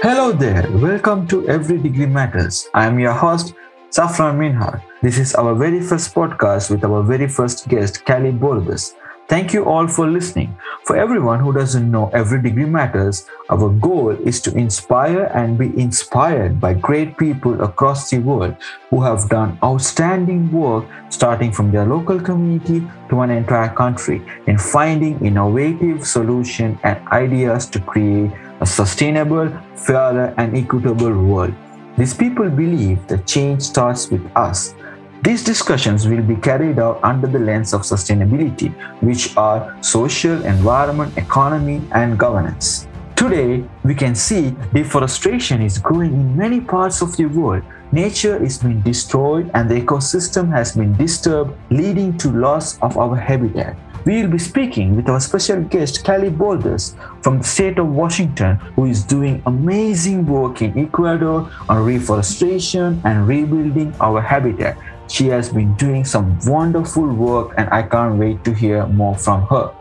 Hello there, welcome to Every Degree Matters. I am your host, Safran Minhar. This is our very first podcast with our very first guest, Callie Broaddus. Thank you all for listening. For everyone who doesn't know Every Degree Matters, our goal is to inspire and be inspired by great people across the world who have done outstanding work starting from their local community to an entire country in finding innovative solutions and ideas to create a sustainable, fairer, and equitable world. These people believe that change starts with us these discussions will be carried out under the lens of sustainability, which are social, environment, economy, and governance. Today, we can see deforestation is growing in many parts of the world. Nature is being destroyed and the ecosystem has been disturbed, leading to loss of our habitat. We will be speaking with our special guest, Kelly Broaddus from the state of Washington, who is doing amazing work in Ecuador on reforestation and rebuilding our habitat. She has been doing some wonderful work, and I can't wait to hear more from her.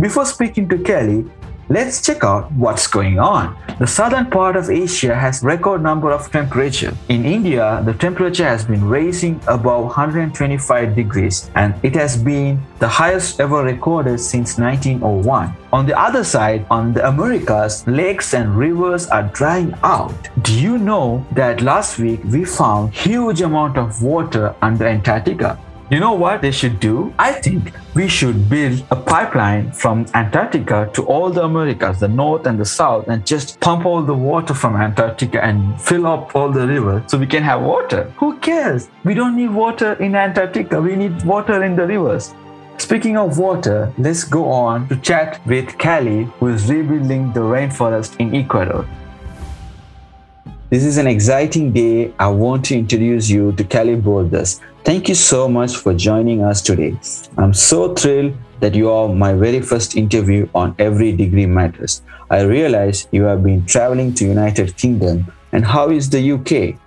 Before speaking to Kelly, Let's check out what's going on. The southern part of Asia has record number of temperature. In India, the temperature has been raising above 125 degrees and it has been the highest ever recorded since 1901. On the other side, on the Americas, lakes and rivers are drying out. Do you know that last week we found huge amount of water under Antarctica? You know what they should do? I think we should build a pipeline from Antarctica to all the Americas, the North and the South, and just pump all the water from Antarctica and fill up all the rivers so we can have water. Who cares? We don't need water in Antarctica, we need water in the rivers. Speaking of water, let's go on to chat with Callie, who is rebuilding the rainforest in Ecuador. This is an exciting day. I want to introduce you to Callie Broaddus. Thank you so much for joining us today. I'm so thrilled that you are my very first interview on Every Degree Matters. I realize you have been traveling to United Kingdom and how is the UK?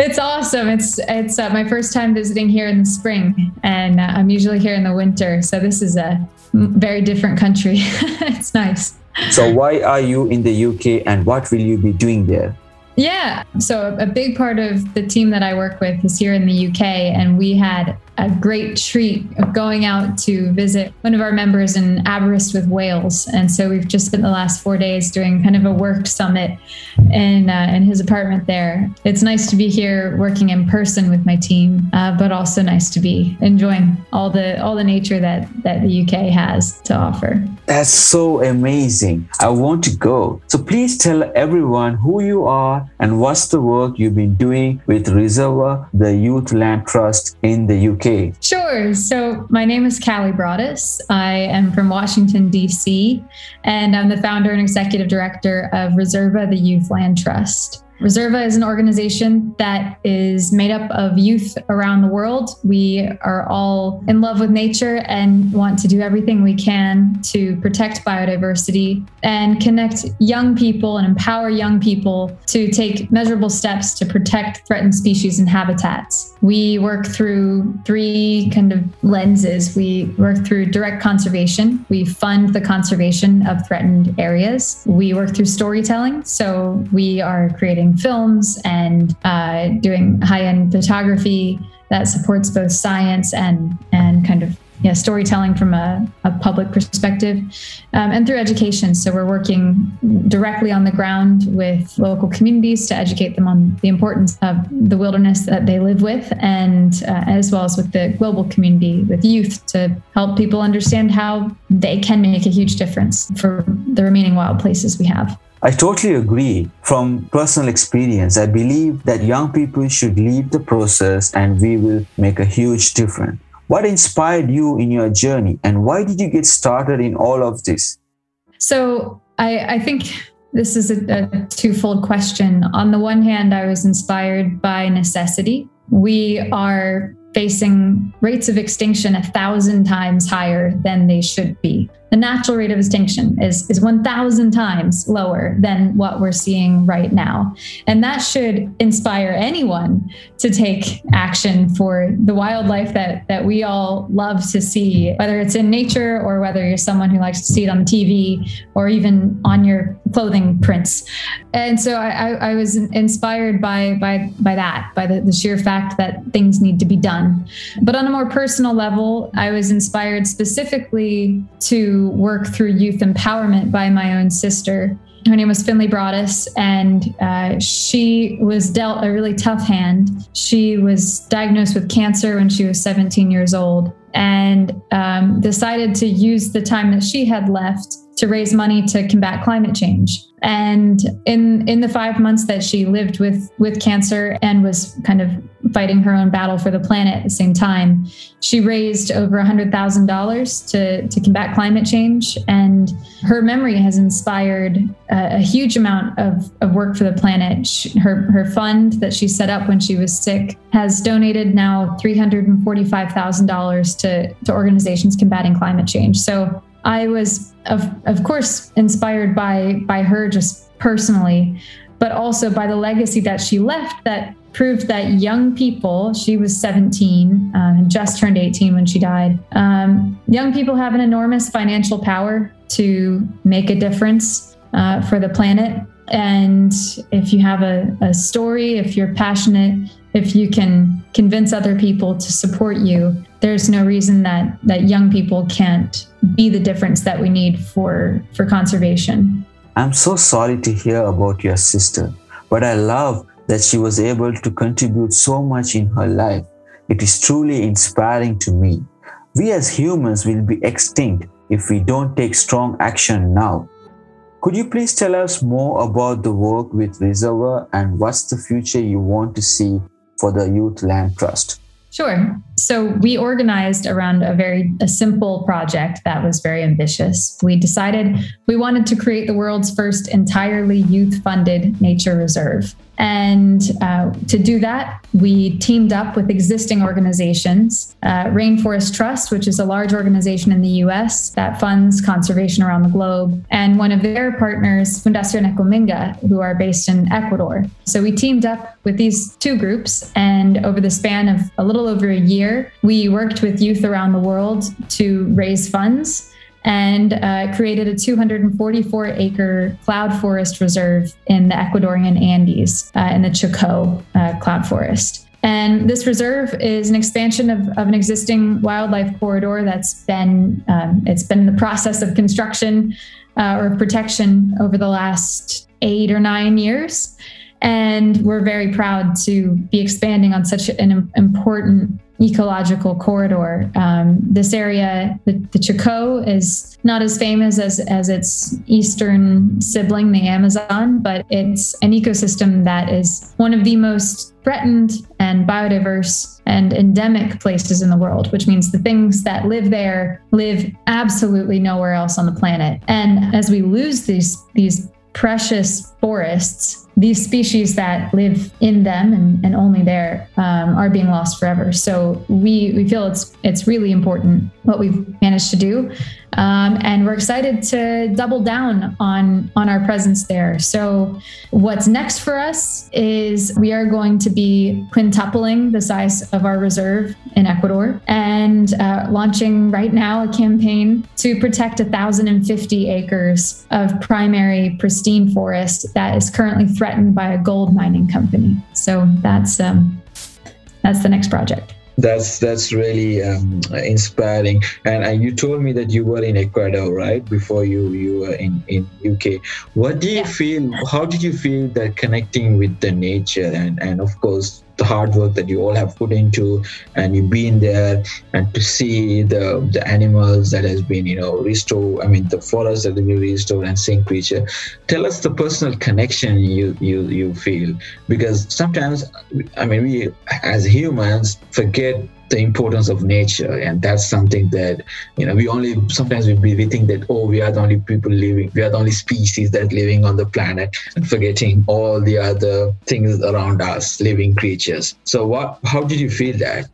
It's awesome. It's it's uh, my first time visiting here in the spring, and uh, I'm usually here in the winter. So this is a very different country. it's nice. So why are you in the UK, and what will you be doing there? Yeah. So a big part of the team that I work with is here in the UK, and we had a great treat of going out to visit one of our members in Aberystwyth, Wales. And so we've just spent the last four days doing kind of a work summit in, uh, in his apartment there. It's nice to be here working in person with my team, uh, but also nice to be enjoying all the all the nature that that the UK has to offer. That's so amazing. I want to go. So please tell everyone who you are and what's the work you've been doing with Reserva, the Youth Land Trust in the UK. Sure. So, my name is Callie Broaddus. I am from Washington, D.C., and I'm the founder and executive director of Reserva, the Youth Land Trust. Reserva is an organization that is made up of youth around the world. We are all in love with nature and want to do everything we can to protect biodiversity and connect young people and empower young people to take measurable steps to protect threatened species and habitats. We work through three kind of lenses. We work through direct conservation, we fund the conservation of threatened areas, we work through storytelling. So we are creating films and uh, doing high end photography that supports both science and and kind of yeah, storytelling from a, a public perspective um, and through education. So we're working directly on the ground with local communities to educate them on the importance of the wilderness that they live with, and uh, as well as with the global community, with youth, to help people understand how they can make a huge difference for the remaining wild places we have. I totally agree. From personal experience, I believe that young people should lead the process and we will make a huge difference. What inspired you in your journey and why did you get started in all of this? So, I, I think this is a, a twofold question. On the one hand, I was inspired by necessity. We are facing rates of extinction a thousand times higher than they should be. The natural rate of extinction is, is 1,000 times lower than what we're seeing right now. And that should inspire anyone to take action for the wildlife that, that we all love to see, whether it's in nature or whether you're someone who likes to see it on TV or even on your clothing prints. And so I, I was inspired by, by, by that, by the, the sheer fact that things need to be done. But on a more personal level, I was inspired specifically to work through youth empowerment by my own sister. Her name was Finley Broaddus, and uh, she was dealt a really tough hand. She was diagnosed with cancer when she was 17 years old and um, decided to use the time that she had left to raise money to combat climate change. And in in the five months that she lived with with cancer and was kind of fighting her own battle for the planet at the same time, she raised over hundred thousand dollars to to combat climate change. And her memory has inspired a, a huge amount of, of work for the planet. She, her her fund that she set up when she was sick has donated now three hundred and forty five thousand dollars to to organizations combating climate change. So I was of of course inspired by by her just personally, but also by the legacy that she left that proved that young people, she was 17 uh, and just turned 18 when she died. Um, young people have an enormous financial power to make a difference uh, for the planet. And if you have a, a story, if you're passionate, if you can convince other people to support you, there's no reason that that young people can't be the difference that we need for for conservation. I'm so sorry to hear about your sister, but I love that she was able to contribute so much in her life. It is truly inspiring to me. We as humans will be extinct if we don't take strong action now. Could you please tell us more about the work with Reserva and what's the future you want to see for the Youth Land Trust? Sure. So we organized around a very a simple project that was very ambitious. We decided we wanted to create the world's first entirely youth funded nature reserve. And uh, to do that, we teamed up with existing organizations, uh, Rainforest Trust, which is a large organization in the US that funds conservation around the globe, and one of their partners, Fundación Ecominga, who are based in Ecuador. So we teamed up with these two groups, and over the span of a little over a year, we worked with youth around the world to raise funds and uh, created a 244 acre cloud forest reserve in the Ecuadorian Andes uh, in the Chocó uh, cloud forest. And this reserve is an expansion of, of an existing wildlife corridor that's been um, it's been in the process of construction uh, or protection over the last eight or nine years. And we're very proud to be expanding on such an important ecological corridor. Um, this area, the, the is not as famous as, as its eastern sibling, the Amazon, but it's an ecosystem that is one of the most threatened and biodiverse and endemic places in the world, which means the things that live there live absolutely nowhere else on the planet. And as we lose these, these precious forests, these species that live in them and, and only there um, are being lost forever. So we we feel it's it's really important what we've managed to do, um, and we're excited to double down on on our presence there. So what's next for us is we are going to be quintupling the size of our reserve in Ecuador and uh, launching right now a campaign to protect 1,050 acres of primary pristine forest that is currently threatened by a gold mining company. So that's um, that's the next project. That's that's really um, inspiring. And uh, you told me that you were in Ecuador, right? Before you you were in in UK. What do you yeah. feel? How did you feel that connecting with the nature and and of course the hard work that you all have put into and you've been there and to see the the animals that has been you know restored i mean the forest that has been restored and seeing creature. Tell us the personal connection you you you feel because sometimes i mean we as humans forget the importance of nature and that's something that you know we only sometimes we, we think that oh we are the only people living we are the only species that living on the planet and forgetting all the other things around us living creatures so what how did you feel that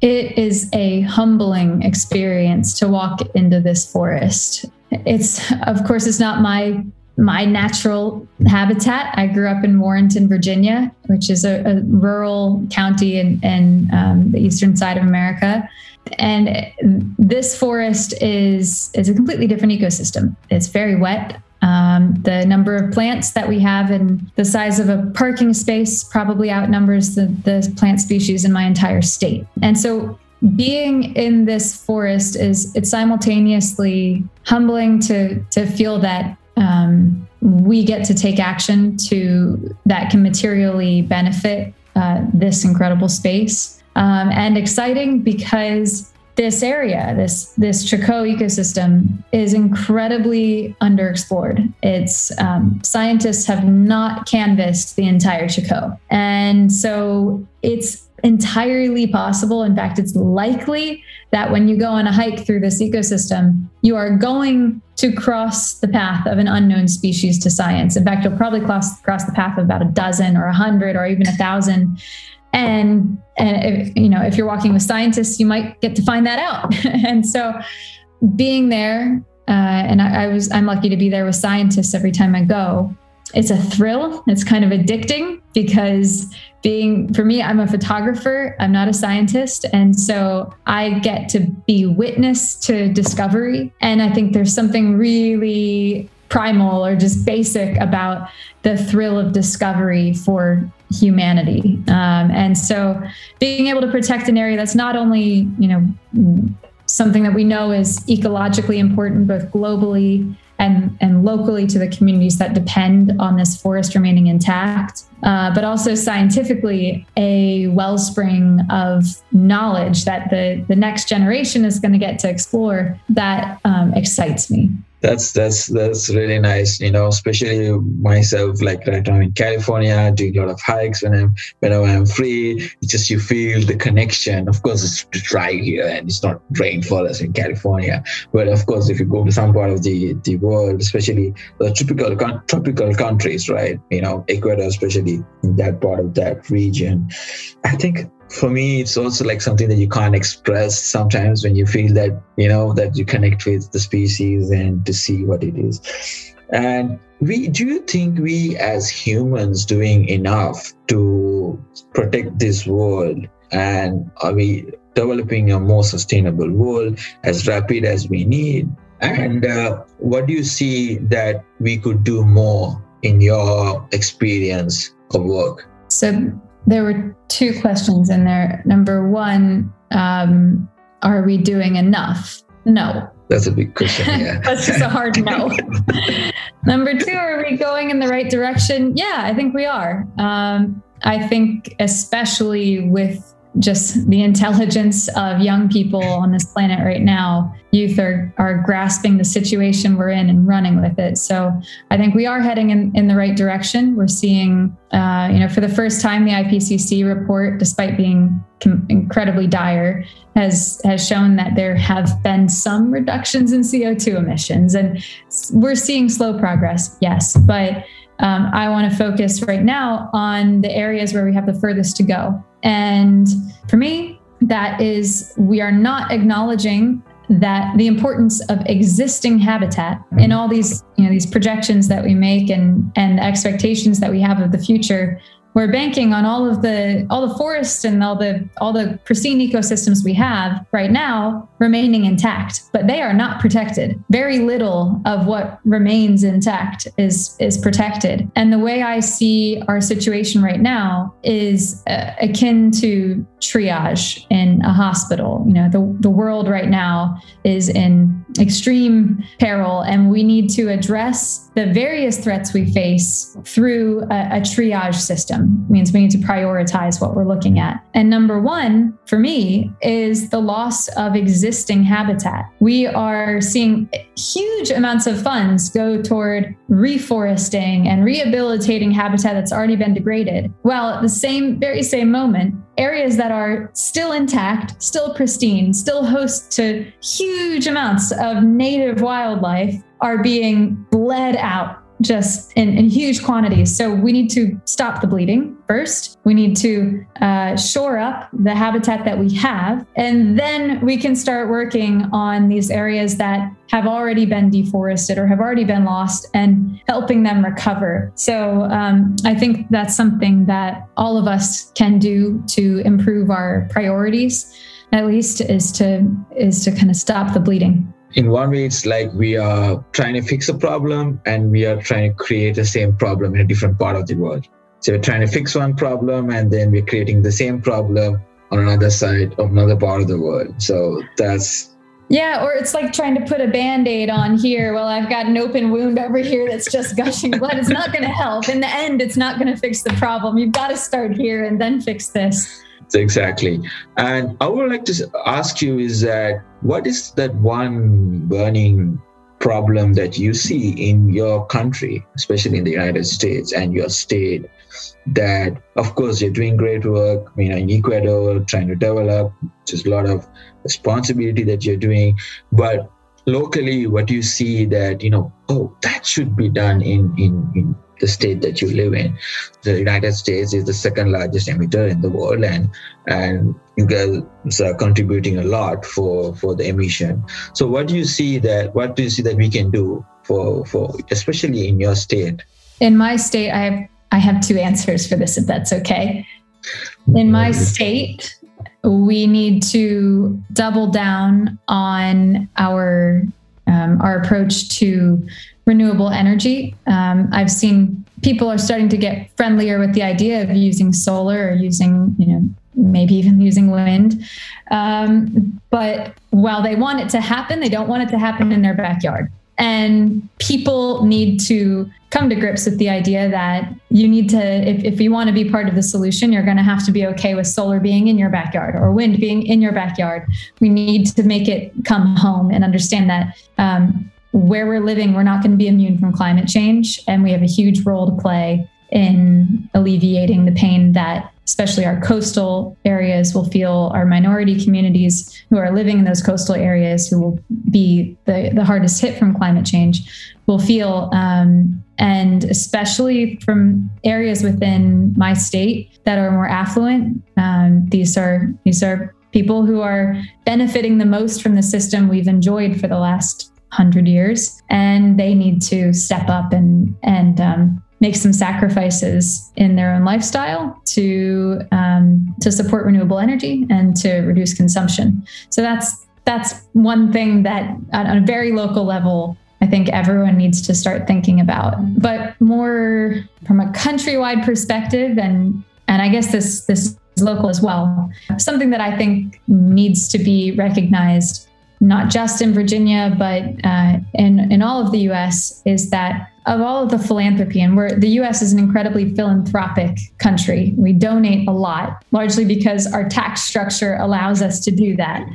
it is a humbling experience to walk into this forest. It's, of course, it's not my my natural habitat. I grew up in Warrenton, Virginia, which is a, a rural county in, in um, the eastern side of America. And this forest is is a completely different ecosystem. It's very wet. Um, the number of plants that we have and the size of a parking space probably outnumbers the, the plant species in my entire state. And so being in this forest is it's simultaneously humbling to to feel that um, we get to take action to that can materially benefit uh, this incredible space um, and exciting because this area, this this Chocó ecosystem, is incredibly underexplored. It's um, scientists have not canvassed the entire Chocó, and so it's entirely possible. In fact, it's likely that when you go on a hike through this ecosystem, you are going to cross the path of an unknown species to science. In fact, you'll probably cross, cross the path of about a dozen or a hundred or even a thousand. And, and if, you know, if you're walking with scientists, you might get to find that out. and so being there, uh, and I, I was, I'm lucky to be there with scientists every time I go it's a thrill. It's kind of addicting because being for me, I'm a photographer, I'm not a scientist. And so I get to be witness to discovery. And I think there's something really primal or just basic about the thrill of discovery for humanity. Um, and so being able to protect an area that's not only, you know, something that we know is ecologically important both globally and, and locally to the communities that depend on this forest remaining intact, uh, but also scientifically a wellspring of knowledge that the, the next generation is going to get to explore that um, excites me that's that's that's really nice you know especially myself like right now in california doing a lot of hikes. When i'm whenever i'm free just you feel the connection. Of course it's dry here and it's not rainforest in california. But of course if you go to some part of the the world especially the tropical tropical countries right you know ecuador especially in that part of that region i think for me it's also like something that you can't express sometimes when you feel that you know that you connect with the species and to see what it is. And we do you think we as humans doing enough to protect this world? And are we developing a more sustainable world as rapid as we need? And uh, what do you see that we could do more in your experience of work? So there were two questions in there. Number one, um, are we doing enough? No. That's a big question. Yeah. That's just a hard no. Number two, are we going in the right direction? Yeah, I think we are. Um, I think, especially with just the intelligence of young people on this planet right now. Youth are, are grasping the situation we're in and running with it. So I think we are heading in, in the right direction. We're seeing, uh, you know, for the first time, the IPCC report, despite being com- incredibly dire, has has shown that there have been some reductions in CO2 emissions, and we're seeing slow progress. Yes, but um, I want to focus right now on the areas where we have the furthest to go. And for me, that is, we are not acknowledging that the importance of existing habitat in all these you know these projections that we make and and expectations that we have of the future we're banking on all of the all the forests and all the all the pristine ecosystems we have right now remaining intact but they are not protected. Very little of what remains intact is is protected. And the way i see our situation right now is uh, akin to triage in a hospital. You know the, the world right now is in extreme peril and we need to address the various threats we face through a, a triage system means we need to prioritize what we're looking at. And number one for me is the loss of existing habitat. We are seeing huge amounts of funds go toward reforesting and rehabilitating habitat that's already been degraded while at the same very same moment areas that are still intact, still pristine, still host to huge amounts of native wildlife are being bled out just in, in huge quantities. So we need to stop the bleeding first. We need to uh, shore up the habitat that we have. And then we can start working on these areas that have already been deforested or have already been lost and helping them recover. So um, I think that's something that all of us can do to improve our priorities at least is to is to kind of stop the bleeding in one way it's like we are trying to fix a problem and we are trying to create the same problem in a different part of the world so we're trying to fix one problem and then we're creating the same problem on another side of another part of the world so that's yeah, or it's like trying to put a band aid on here. Well, I've got an open wound over here that's just gushing blood. It's not going to help. In the end, it's not going to fix the problem. You've got to start here and then fix this. Exactly. And I would like to ask you is that what is that one burning problem that you see in your country, especially in the United States and your state, that of course you're doing great work, you know, in Ecuador, trying to develop, just a lot of responsibility that you're doing. But locally, what you see that, you know, oh, that should be done in in, in the state that you live in. The United States is the second largest emitter in the world, and and you guys are contributing a lot for for the emission. So, what do you see that what do you see that we can do for for especially in your state? In my state, I have I have two answers for this, if that's okay. In my state, we need to double down on our um, our approach to renewable energy. Um, I've seen people are starting to get friendlier with the idea of using solar or using, you know, maybe even using wind. Um, but while they want it to happen, they don't want it to happen in their backyard. And people need to come to grips with the idea that you need to, if, if you want to be part of the solution, you're going to have to be okay with solar being in your backyard or wind being in your backyard. We need to make it come home and understand that um, where we're living, we're not going to be immune from climate change. And we have a huge role to play in alleviating the pain that especially our coastal areas will feel our minority communities who are living in those coastal areas who will be the, the hardest hit from climate change will feel um, and especially from areas within my state that are more affluent um, these are these are people who are benefiting the most from the system we've enjoyed for the last 100 years and they need to step up and and um, make some sacrifices in their own lifestyle to um, to support renewable energy and to reduce consumption so that's that's one thing that on a very local level I think everyone needs to start thinking about. But more from a countrywide perspective and and I guess this this is local as well. Something that I think needs to be recognized not just in Virginia, but uh, in, in all of the US, is that of all of the philanthropy, and the US is an incredibly philanthropic country. We donate a lot, largely because our tax structure allows us to do that.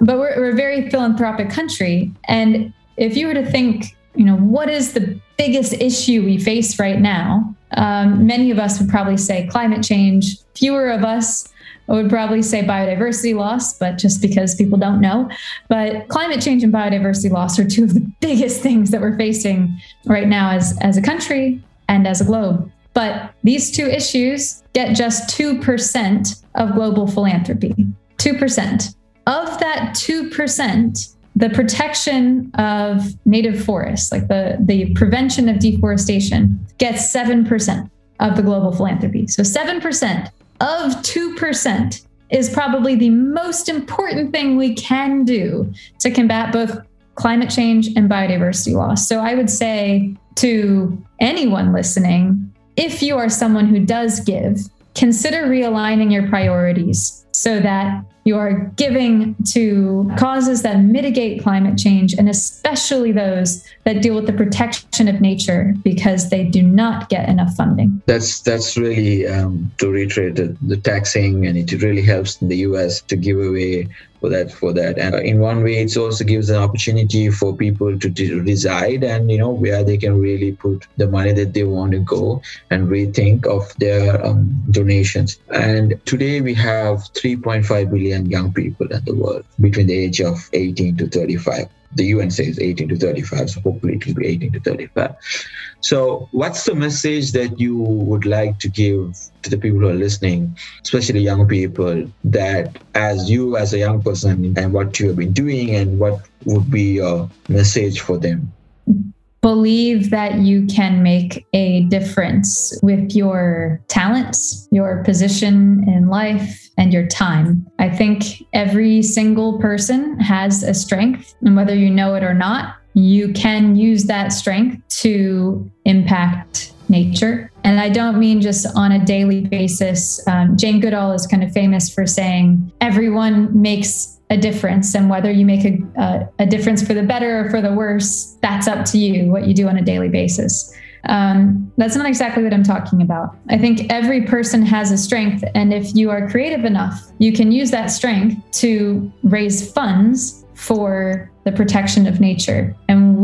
But we're, we're a very philanthropic country. And if you were to think, you know, what is the biggest issue we face right now? Um, many of us would probably say climate change. Fewer of us I would probably say biodiversity loss, but just because people don't know. But climate change and biodiversity loss are two of the biggest things that we're facing right now as, as a country and as a globe. But these two issues get just 2% of global philanthropy. 2%. Of that 2%, the protection of native forests, like the, the prevention of deforestation, gets 7% of the global philanthropy. So 7% of 2% is probably the most important thing we can do to combat both climate change and biodiversity loss. So I would say to anyone listening, if you are someone who does give, consider realigning your priorities so that you are giving to causes that mitigate climate change and especially those that deal with the protection of nature because they do not get enough funding. That's that's really um, to reiterate the, the taxing and it really helps the us to give away for that for that. And in one way it also gives an opportunity for people to de- reside and you know where they can really put the money that they want to go and rethink of their um, donations. And today we have 3.5 billion young people in the world between the age of 18 to 35 the UN says 18 to 35, so hopefully it will be 18 to 35. So, what's the message that you would like to give to the people who are listening, especially young people, that as you, as a young person, and what you have been doing, and what would be your message for them? Believe that you can make a difference with your talents, your position in life, and your time. I think every single person has a strength, and whether you know it or not, you can use that strength to impact nature. And I don't mean just on a daily basis. Um, Jane Goodall is kind of famous for saying everyone makes a difference and whether you make a, a, a, difference for the better or for the worse that's up to you what you do on a daily basis. Um, that's not exactly what i'm talking about. I think every person has a strength and if you are creative enough you can use that strength to raise funds for the protection of nature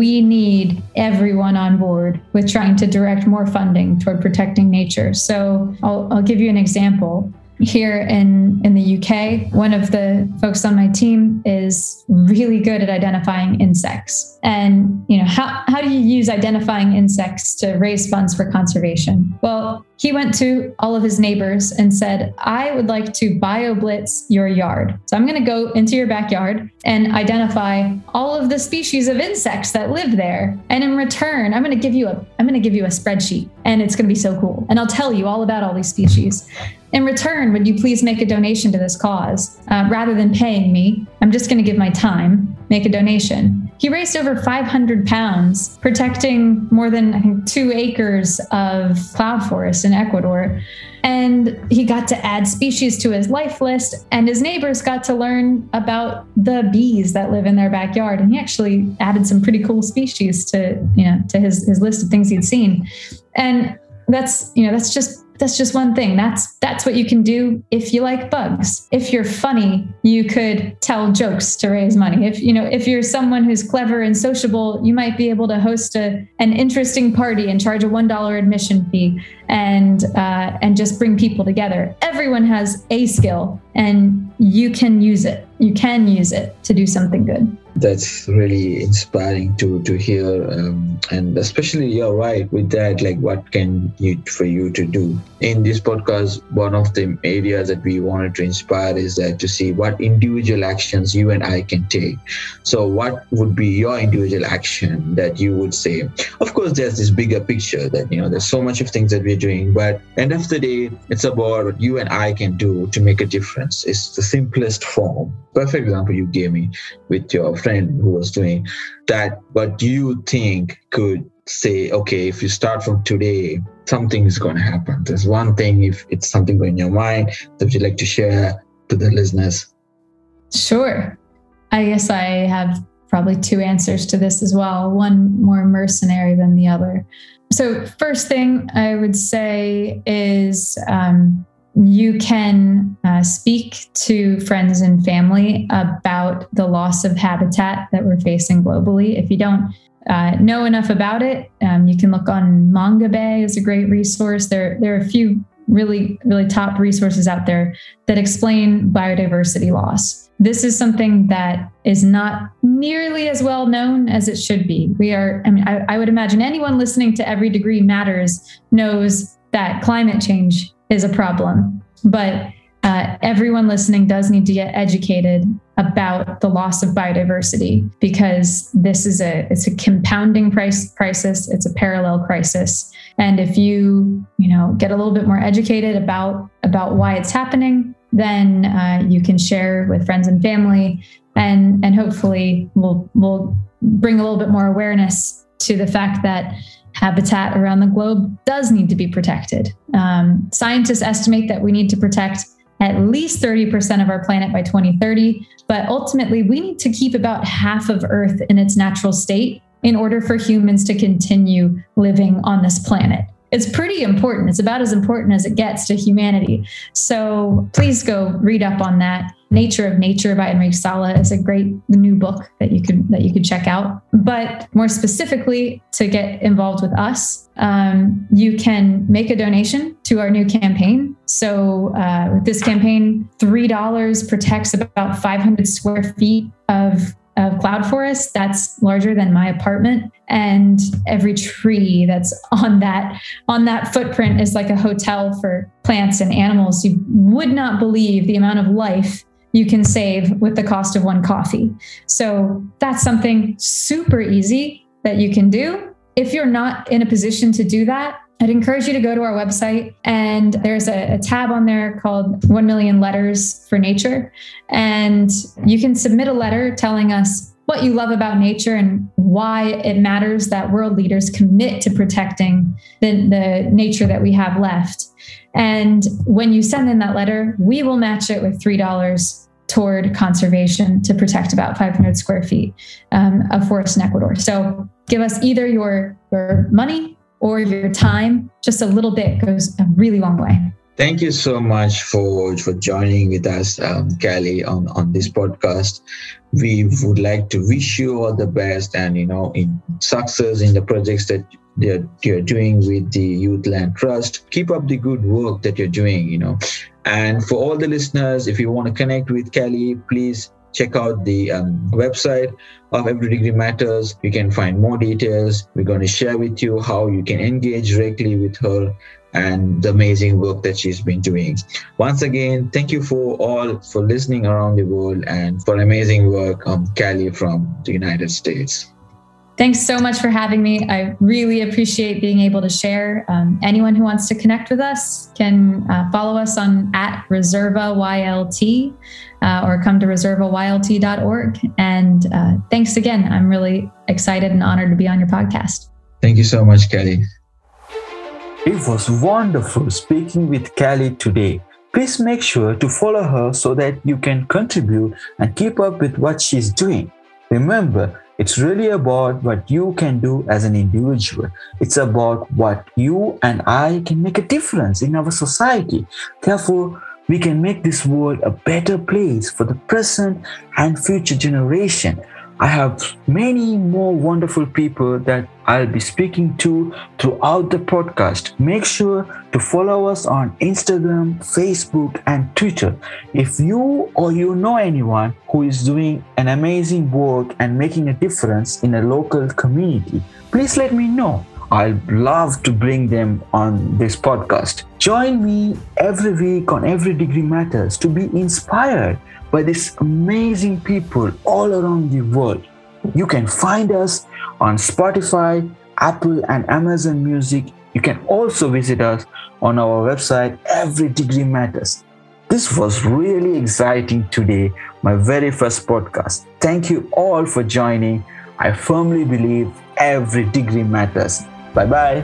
we need everyone on board with trying to direct more funding toward protecting nature. So i'll, I'll give you an example here in, in the UK, one of the folks on my team is really good at identifying insects. And, you know, how, how do you use identifying insects to raise funds for conservation? Well, he went to all of his neighbors and said, I would like to bioblitz your yard. So I'm going to go into your backyard and identify all of the species of insects that live there. And in return, I'm going to give you a I'm going to give you a spreadsheet and it's going to be so cool. And I'll tell you all about all these species. In return, would you please make a donation to this cause? Uh, rather than paying me, I'm just going to give my time, make a donation. He raised over 500 pounds, protecting more than I think, two acres of cloud forest in Ecuador. And he got to add species to his life list, and his neighbors got to learn about the bees that live in their backyard. And he actually added some pretty cool species to, you know, to his, his list of things he'd seen. And that's, you know, that's just that's just one thing. That's that's what you can do if you like bugs. If you're funny you could tell jokes to raise money. If you know if you're someone who's clever and sociable you might be able to host a, an interesting party and charge a one dollar admission fee and uh, and just bring people together. Everyone has a skill and you can use it. You can use it to do something good that's really inspiring to to hear um, and especially you're right with that like what can you for you to do? In this podcast one of the areas that we wanted to inspire is that to see what individual actions you and i can take. So what would be your individual action that you would say? Of course there's this bigger picture that you know there's so much of things that we're doing but end of the day it's about what you and i can do to make a difference. It's the simplest form. Perfect example you gave me with your friend who was doing that what you think could say okay if you start from today something is going to happen? There's one thing if it's something in your mind that you'd like to share to the listeners. Sure. I guess i have probably two answers to this as well one more mercenary than the other. So first thing i would say is um, you can uh, speak to friends and family about the loss of habitat that we're facing globally. If you don't uh, know enough about it, um, you can look on Mongabay is a great resource. There, there are a few really, really top resources out there that explain biodiversity loss. This is something that is not nearly as well known as it should be. We are, I mean, I, I would imagine anyone listening to Every Degree Matters knows that climate change is a problem. But uh, everyone listening does need to get educated about the loss of biodiversity because this is a it's a compounding price crisis it's a parallel crisis and if you you know get a little bit more educated about about why it's happening then uh, you can share with friends and family and and hopefully we'll we'll bring a little bit more awareness to the fact that habitat around the globe does need to be protected. Um, scientists estimate that we need to protect at least 30% of our planet by 2030, but ultimately we need to keep about half of Earth in its natural state in order for humans to continue living on this planet. It's pretty important. It's about as important as it gets to humanity. So please go read up on that. Nature of Nature by Enrique Sala is a great new book that you could that you could check out. But more specifically, to get involved with us, um, you can make a donation to our new campaign. So uh, with this campaign, three dollars protects about 500 square feet of of cloud forest that's larger than my apartment. And every tree that's on that on that footprint is like a hotel for plants and animals. You would not believe the amount of life you can save with the cost of one coffee. So that's something super easy that you can do. If you're not in a position to do that I'd encourage you to go to our website, and there's a, a, tab on there called 1 Million Letters for Nature. And you can submit a letter telling us what you love about nature and why it matters that world leaders commit to protecting the, the nature that we have left. And when you send in that letter, we will match it with $3 toward conservation to protect about 500 square feet um, of forest in Ecuador. So give us either your, your money or your time, just a little bit goes a really long way. Thank you so much for for joining with us, um, Callie, on on this podcast. We would like to wish you all the best and you know in success in the projects that you're, you're doing with the Youth Land Trust. Keep up the good work that you're doing. You know, and for all the listeners, if you want to connect with Kelly, please check out the um, website of Every Degree Matters. You can find more details. We're going to share with you how you can engage directly with her and the amazing work that she's been doing. Once again, thank you for all for listening around the world and for amazing work, um, Callie from the United States. Thanks so much for having me. I really appreciate being able to share. Um, anyone who wants to connect with us can uh, follow us on at Reserva YLT uh, or come to reservaYLT.org. And uh, thanks again. I'm really excited and honored to be on your podcast. Thank you so much, Kelly. It was wonderful speaking with Kelly today. Please make sure to follow her so that you can contribute and keep up with what she's doing. Remember, it's really about what you can do as an individual. It's about what you and I can make a difference in our society. Therefore, we can make this world a better place for the present and future generation. I have many more wonderful people that I'll be speaking to throughout the podcast. Make sure to follow us on Instagram, Facebook, and Twitter. If you or you know anyone who is doing an amazing work and making a difference in a local community, please let me know. I'd love to bring them on this podcast. Join me every week on Every Degree Matters to be inspired by these amazing people all around the world. You can find us on Spotify, Apple, and Amazon Music. You can also visit us on our website, Every Degree Matters. This was really exciting today, my very first podcast. Thank you all for joining. I firmly believe every degree matters. 拜拜。